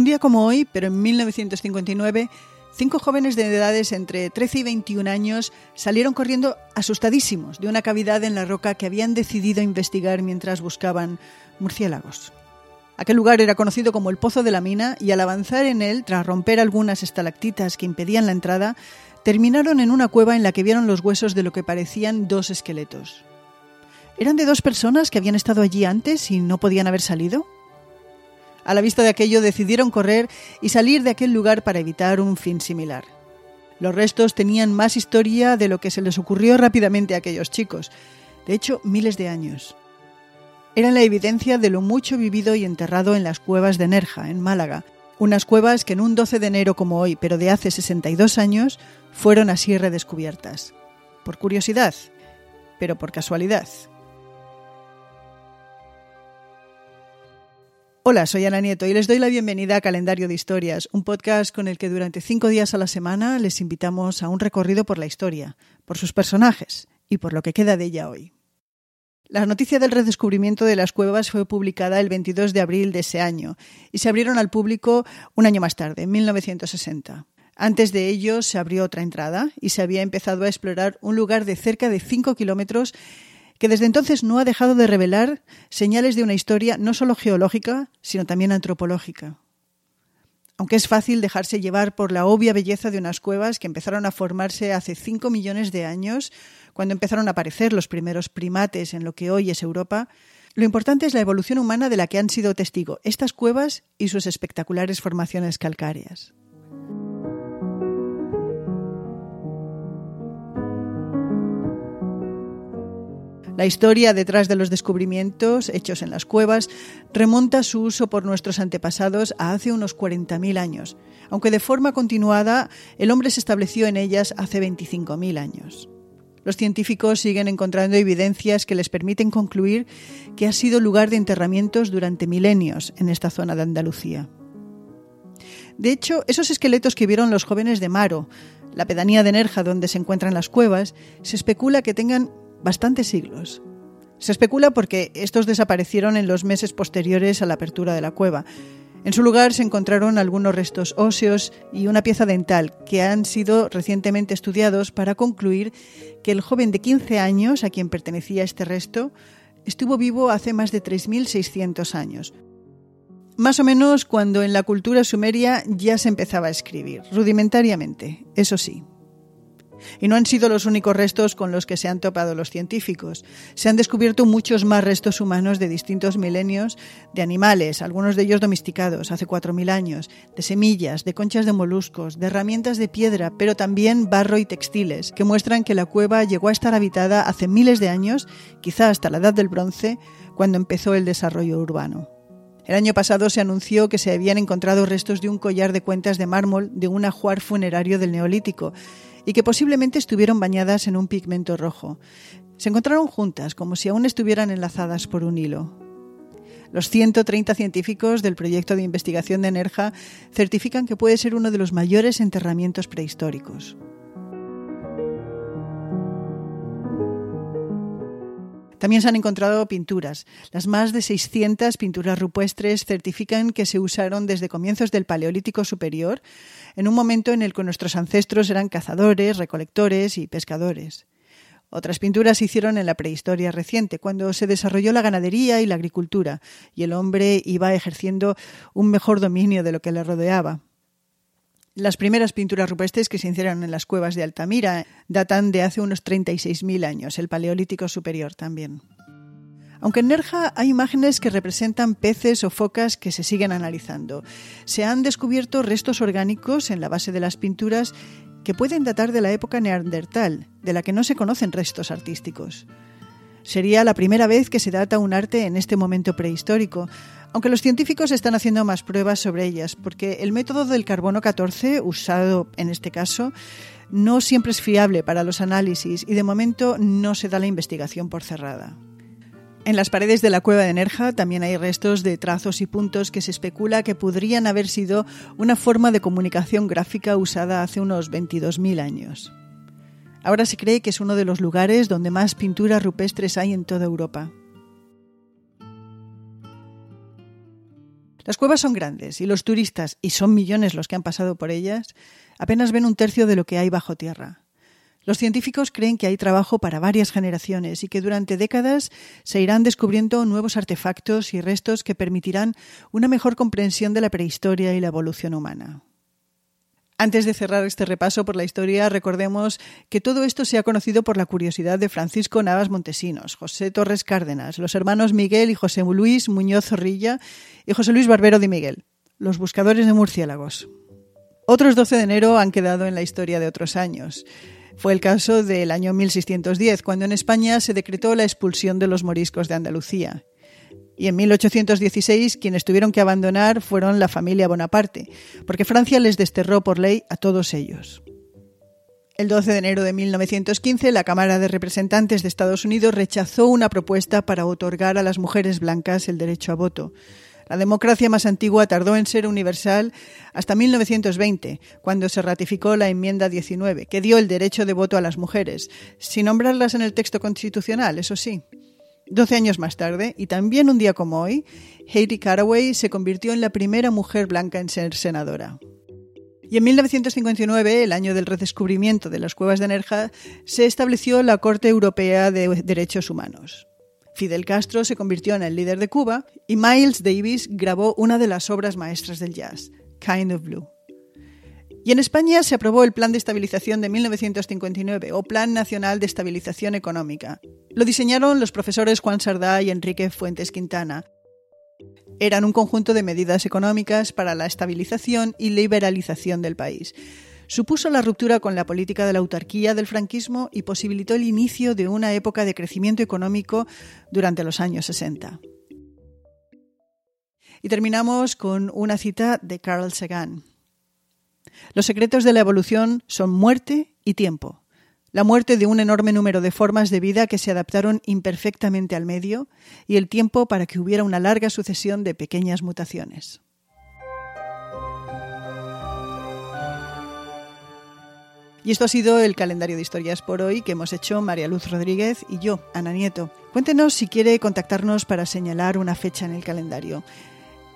Un día como hoy, pero en 1959, cinco jóvenes de edades entre 13 y 21 años salieron corriendo asustadísimos de una cavidad en la roca que habían decidido investigar mientras buscaban murciélagos. Aquel lugar era conocido como el Pozo de la Mina y al avanzar en él, tras romper algunas estalactitas que impedían la entrada, terminaron en una cueva en la que vieron los huesos de lo que parecían dos esqueletos. ¿Eran de dos personas que habían estado allí antes y no podían haber salido? A la vista de aquello decidieron correr y salir de aquel lugar para evitar un fin similar. Los restos tenían más historia de lo que se les ocurrió rápidamente a aquellos chicos, de hecho miles de años eran la evidencia de lo mucho vivido y enterrado en las cuevas de Nerja, en Málaga, unas cuevas que en un 12 de enero como hoy, pero de hace 62 años, fueron así redescubiertas. Por curiosidad, pero por casualidad. Hola, soy Ana Nieto y les doy la bienvenida a Calendario de Historias, un podcast con el que durante cinco días a la semana les invitamos a un recorrido por la historia, por sus personajes y por lo que queda de ella hoy. La noticia del redescubrimiento de las cuevas fue publicada el 22 de abril de ese año y se abrieron al público un año más tarde, en 1960. Antes de ello se abrió otra entrada y se había empezado a explorar un lugar de cerca de 5 kilómetros que desde entonces no ha dejado de revelar señales de una historia no solo geológica, sino también antropológica. Aunque es fácil dejarse llevar por la obvia belleza de unas cuevas que empezaron a formarse hace 5 millones de años, cuando empezaron a aparecer los primeros primates en lo que hoy es Europa, lo importante es la evolución humana de la que han sido testigo estas cuevas y sus espectaculares formaciones calcáreas. La historia detrás de los descubrimientos hechos en las cuevas remonta su uso por nuestros antepasados a hace unos 40.000 años, aunque de forma continuada el hombre se estableció en ellas hace 25.000 años. Los científicos siguen encontrando evidencias que les permiten concluir que ha sido lugar de enterramientos durante milenios en esta zona de Andalucía. De hecho, esos esqueletos que vieron los jóvenes de Maro, la pedanía de Nerja donde se encuentran las cuevas, se especula que tengan bastantes siglos. Se especula porque estos desaparecieron en los meses posteriores a la apertura de la cueva, en su lugar se encontraron algunos restos óseos y una pieza dental que han sido recientemente estudiados para concluir que el joven de 15 años a quien pertenecía este resto estuvo vivo hace más de 3.600 años. Más o menos cuando en la cultura sumeria ya se empezaba a escribir, rudimentariamente, eso sí. Y no han sido los únicos restos con los que se han topado los científicos. Se han descubierto muchos más restos humanos de distintos milenios, de animales, algunos de ellos domesticados hace 4.000 años, de semillas, de conchas de moluscos, de herramientas de piedra, pero también barro y textiles, que muestran que la cueva llegó a estar habitada hace miles de años, quizá hasta la edad del bronce, cuando empezó el desarrollo urbano. El año pasado se anunció que se habían encontrado restos de un collar de cuentas de mármol de un ajuar funerario del Neolítico y que posiblemente estuvieron bañadas en un pigmento rojo. Se encontraron juntas, como si aún estuvieran enlazadas por un hilo. Los 130 científicos del proyecto de investigación de Nerja certifican que puede ser uno de los mayores enterramientos prehistóricos. También se han encontrado pinturas. Las más de 600 pinturas rupestres certifican que se usaron desde comienzos del Paleolítico Superior, en un momento en el que nuestros ancestros eran cazadores, recolectores y pescadores. Otras pinturas se hicieron en la prehistoria reciente, cuando se desarrolló la ganadería y la agricultura, y el hombre iba ejerciendo un mejor dominio de lo que le rodeaba. Las primeras pinturas rupestres que se hicieron en las cuevas de Altamira datan de hace unos 36.000 años, el Paleolítico Superior también. Aunque en Nerja hay imágenes que representan peces o focas que se siguen analizando, se han descubierto restos orgánicos en la base de las pinturas que pueden datar de la época neandertal, de la que no se conocen restos artísticos. Sería la primera vez que se data un arte en este momento prehistórico, aunque los científicos están haciendo más pruebas sobre ellas, porque el método del carbono 14, usado en este caso, no siempre es fiable para los análisis y de momento no se da la investigación por cerrada. En las paredes de la cueva de Nerja también hay restos de trazos y puntos que se especula que podrían haber sido una forma de comunicación gráfica usada hace unos 22.000 años. Ahora se cree que es uno de los lugares donde más pinturas rupestres hay en toda Europa. Las cuevas son grandes y los turistas, y son millones los que han pasado por ellas, apenas ven un tercio de lo que hay bajo tierra. Los científicos creen que hay trabajo para varias generaciones y que durante décadas se irán descubriendo nuevos artefactos y restos que permitirán una mejor comprensión de la prehistoria y la evolución humana. Antes de cerrar este repaso por la historia, recordemos que todo esto se ha conocido por la curiosidad de Francisco Navas Montesinos, José Torres Cárdenas, los hermanos Miguel y José Luis Muñoz Zorrilla y José Luis Barbero de Miguel, los buscadores de murciélagos. Otros 12 de enero han quedado en la historia de otros años. Fue el caso del año 1610, cuando en España se decretó la expulsión de los moriscos de Andalucía. Y en 1816 quienes tuvieron que abandonar fueron la familia Bonaparte, porque Francia les desterró por ley a todos ellos. El 12 de enero de 1915, la Cámara de Representantes de Estados Unidos rechazó una propuesta para otorgar a las mujeres blancas el derecho a voto. La democracia más antigua tardó en ser universal hasta 1920, cuando se ratificó la enmienda 19, que dio el derecho de voto a las mujeres, sin nombrarlas en el texto constitucional, eso sí. Doce años más tarde, y también un día como hoy, Haiti Caraway se convirtió en la primera mujer blanca en ser senadora. Y en 1959, el año del redescubrimiento de las cuevas de Nerja, se estableció la Corte Europea de Derechos Humanos. Fidel Castro se convirtió en el líder de Cuba y Miles Davis grabó una de las obras maestras del jazz, Kind of Blue. Y en España se aprobó el Plan de Estabilización de 1959 o Plan Nacional de Estabilización Económica. Lo diseñaron los profesores Juan Sardá y Enrique Fuentes Quintana. Eran un conjunto de medidas económicas para la estabilización y liberalización del país supuso la ruptura con la política de la autarquía del franquismo y posibilitó el inicio de una época de crecimiento económico durante los años 60. Y terminamos con una cita de Carl Sagan. Los secretos de la evolución son muerte y tiempo. La muerte de un enorme número de formas de vida que se adaptaron imperfectamente al medio y el tiempo para que hubiera una larga sucesión de pequeñas mutaciones. Y esto ha sido el calendario de historias por hoy que hemos hecho María Luz Rodríguez y yo, Ana Nieto. Cuéntenos si quiere contactarnos para señalar una fecha en el calendario.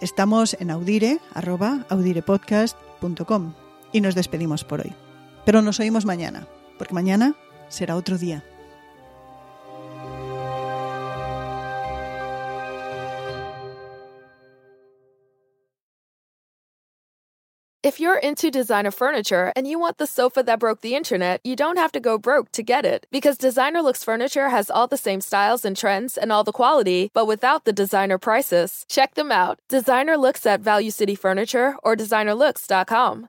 Estamos en audire, audirepodcast.com y nos despedimos por hoy. Pero nos oímos mañana, porque mañana será otro día. If you're into designer furniture and you want the sofa that broke the internet, you don't have to go broke to get it. Because Designer Looks Furniture has all the same styles and trends and all the quality, but without the designer prices. Check them out. Designer Looks at Value City Furniture or designerlooks.com.